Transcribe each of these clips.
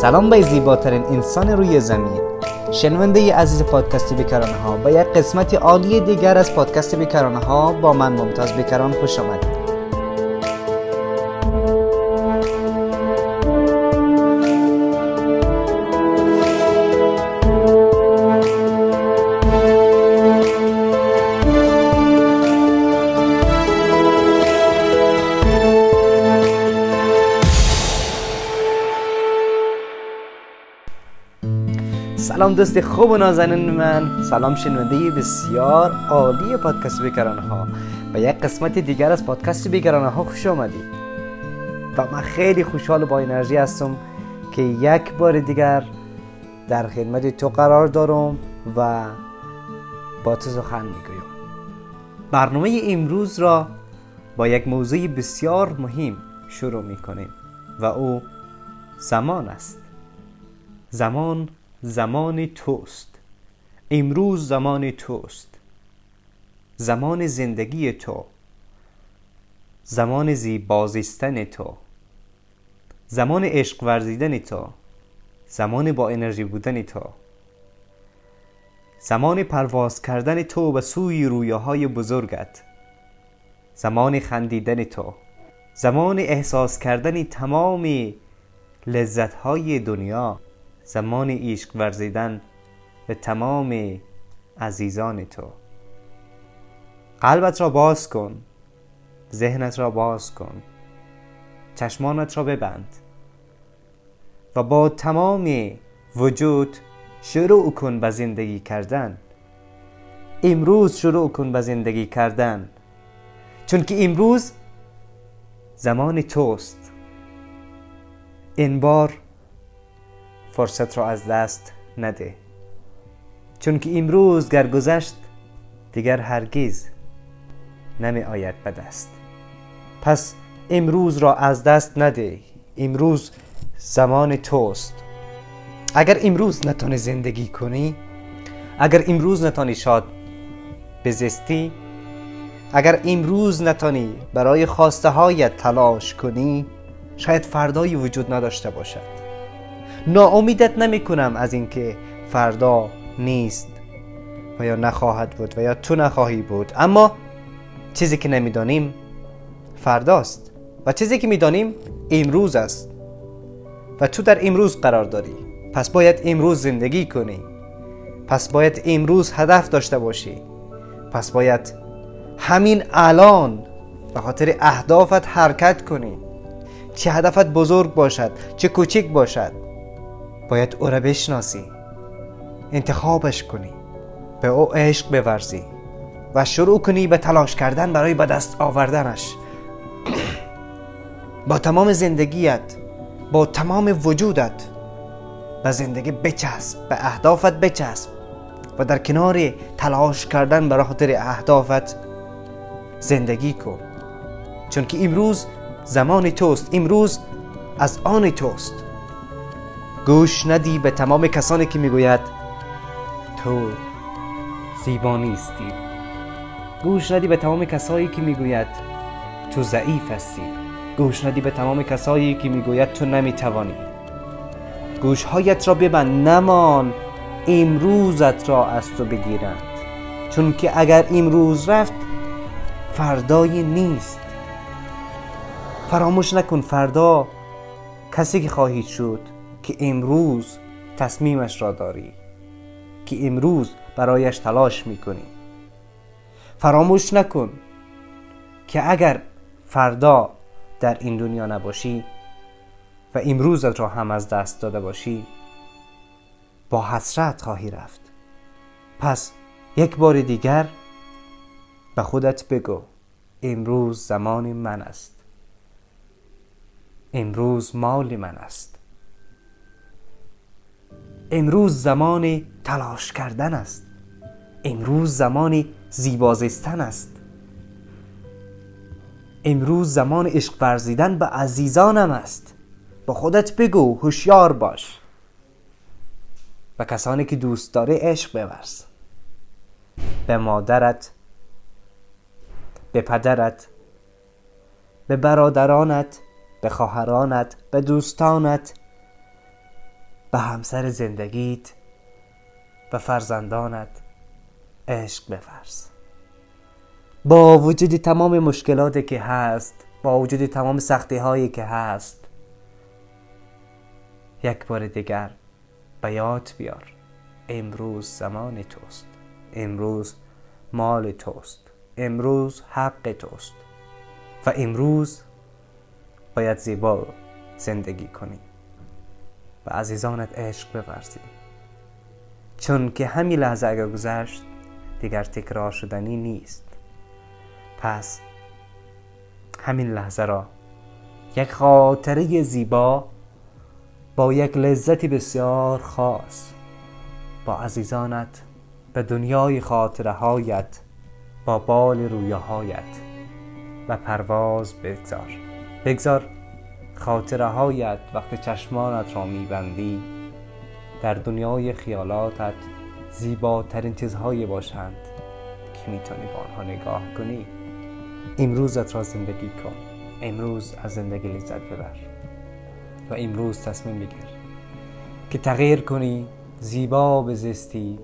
سلام به زیباترین انسان روی زمین. شنونده عزیز پادکست بیکرانه ها با یک قسمت عالی دیگر از پادکست بیکرانه ها با من ممتاز بیکران خوش آمدید. سلام دوست خوب و نازنین من. سلام شنونده بسیار عالی پادکست بیکرانه ها به یک قسمت دیگر از پادکست بیکرانه ها خوش آمدید. و من خیلی خوشحال و با انرژی هستم که یک بار دیگر در خدمت تو قرار دارم و با تو سخن می‌گویم. برنامه امروز را با یک موضوع بسیار مهم شروع می‌کنیم و او زمان است. زمان زمان توست. امروز زمان توست. زمان زندگی تو. زمان زیبازیستن تو. زمان عشق ورزیدن تو. زمان با انرژی بودن تو. زمان پرواز کردن تو به سوی رویاهای بزرگت. زمان خندیدن تو. زمان احساس کردن تمام لذتهای دنیا. زمان عشق ورزیدن به تمام عزیزان تو. قلبت را باز کن ذهنت را باز کن چشمانت را ببند و با تمام وجود شروع کن به زندگی کردن. امروز شروع کن به زندگی کردن چون که امروز زمان توست. این بار فرصت را از دست نده. چون که امروز گر گذشت دیگر هرگز نمی آید به دست. پس امروز را از دست نده. امروز زمان توست. اگر امروز نتانی زندگی کنی اگر امروز نتانی شاد بزستی اگر امروز نتانی برای خواسته هایت تلاش کنی شاید فردایی وجود نداشته باشد. ناامیدت نمی کنم از اینکه فردا نیست و یا نخواهد بود و یا تو نخواهی بود. اما چیزی که نمی‌دانیم فرداست و چیزی که می‌دانیم امروز است و تو در امروز قرار داری. پس باید امروز زندگی کنی. پس باید امروز هدف داشته باشی. پس باید همین الان به خاطر اهدافت حرکت کنی. چه هدفت بزرگ باشد چه کوچک باشد. باید او را بشناسی. انتخابش کنی. به او عشق بورزی. و شروع کنی به تلاش کردن برای به دست آوردنش. با تمام زندگیت با تمام وجودت به زندگی بچسب به اهدافت بچسب. و در کنار تلاش کردن برای خاطر اهدافت زندگی کن. چون که امروز زمان توست. امروز از آن توست. گوش ندی به تمام کسانی که می‌گوید تو زیبا نیستی. گوش ندی به تمام کسایی که می‌گوید تو ضعیف هستی. گوش ندی به تمام کسایی که می‌گوید تو نمی‌توانی. گوشهایت را ببند نمان امروزت را از تو بگیرند. چون که اگر امروز رفت فردای نیست. فراموش نکن فردا کسی که خواهید شد. که امروز تصمیمش را داری که امروز برایش تلاش می‌کنی. فراموش نکن که اگر فردا در این دنیا نباشی و امروزت را هم از دست داده باشی با حسرت خواهی رفت. پس یک بار دیگر به خودت بگو امروز زمان من است. امروز مال من است. امروز زمان تلاش کردن است. امروز زمان زیبازستن است. امروز زمان عشق ورزیدن به عزیزانم است. با خودت بگو هوشیار باش. و کسانی که دوست داره عشق بورز. به مادرت به پدرت به برادرانت به خواهرانت به دوستانت به همسر زندگیت به فرزندانت عشق بفرس. با وجود تمام مشکلاتی که هست با وجود تمام سختی هایی که هست یک بار دیگر به یاد بیار. امروز زمان توست. امروز مال توست. امروز حق توست. و امروز باید زیبا زندگی کنی. و عزیزانت عشق بورزی. چون که همین لحظه اگر گذشت دیگر تکرار شدنی نیست. پس همین لحظه را یک خاطره زیبا با یک لذتی بسیار خاص با عزیزانت به دنیای خاطره هایت با بال رویاهایت و پرواز بگذار. بگذار خاطره هایت وقت چشمانت را میبندی در دنیای خیالاتت زیباترین چیزهایی باشند که می‌تونی با آنها نگاه کنی. امروزت را زندگی کن. امروز از زندگی لذت ببر و امروز تصمیم بگیر که تغییر کنی زیبا بزستی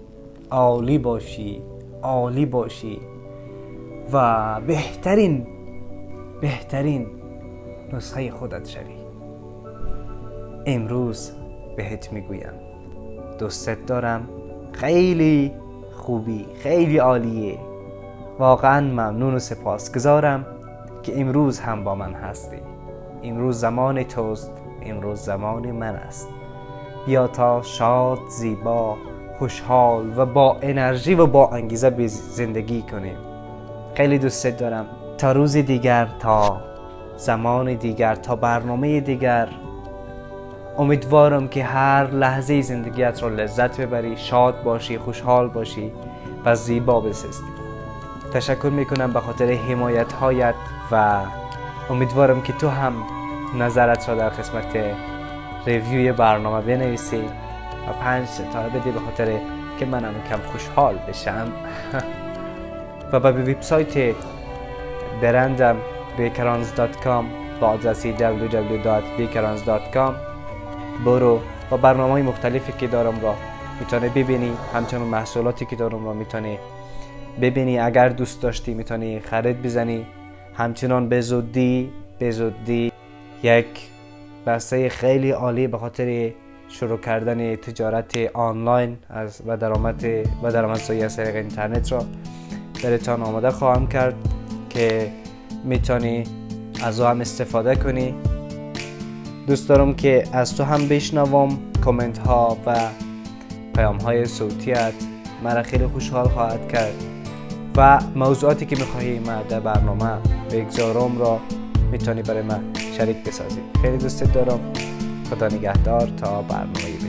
عالی باشی عالی باشی و بهترین بهترین نسخه خودت شوی. امروز بهت می‌گویم. دوستت دارم. خیلی خوبی خیلی عالیه. واقعا ممنون و سپاسگزارم که امروز هم با من هستی. امروز زمان توست امروز زمان من است. بیا تا شاد زیبا خوشحال و با انرژی و با انگیزه زندگی کنیم. خیلی دوست دارم. تا روز دیگر تا زمان دیگر تا برنامه دیگر. امیدوارم که هر لحظه زندگیت را لذت ببری شاد باشی خوشحال باشی و زیبا بسستی تشکر می‌کنم به خاطر حمایت هایت و امیدوارم که تو هم نظرت را در قسمت ریویوی برنامه بنویسی و پنج ستاره بدی به خاطر که منم کم خوشحال بشم. و به وبسایت برندم bakerans.com با آدرسی www.bakerans.com برو و برنامه های مختلفی که دارم را می‌تونه ببینی همچنان محصولاتی که دارم را می‌تونه ببینی. اگر دوست داشتی می‌تونی خرید بزنی. همچنان به زودی به زودی یک بسته خیلی عالی به خاطر شروع کردن تجارت آنلاین از و درآمد و درآمدزایی از طریق اینترنت را برتان آماده خواهم کرد که می‌تونی از او هم استفاده کنی. دوست دارم که از تو هم بشنوم کامنت ها و پیام های صوتیت. مرا خیلی خوشحال خواهد کرد و موضوعاتی که می‌خواهی من در برنامه بگذارم را می‌تونی برای من شریک بسازی. خیلی دوست دارم. خدا نگهدار. تا برنامه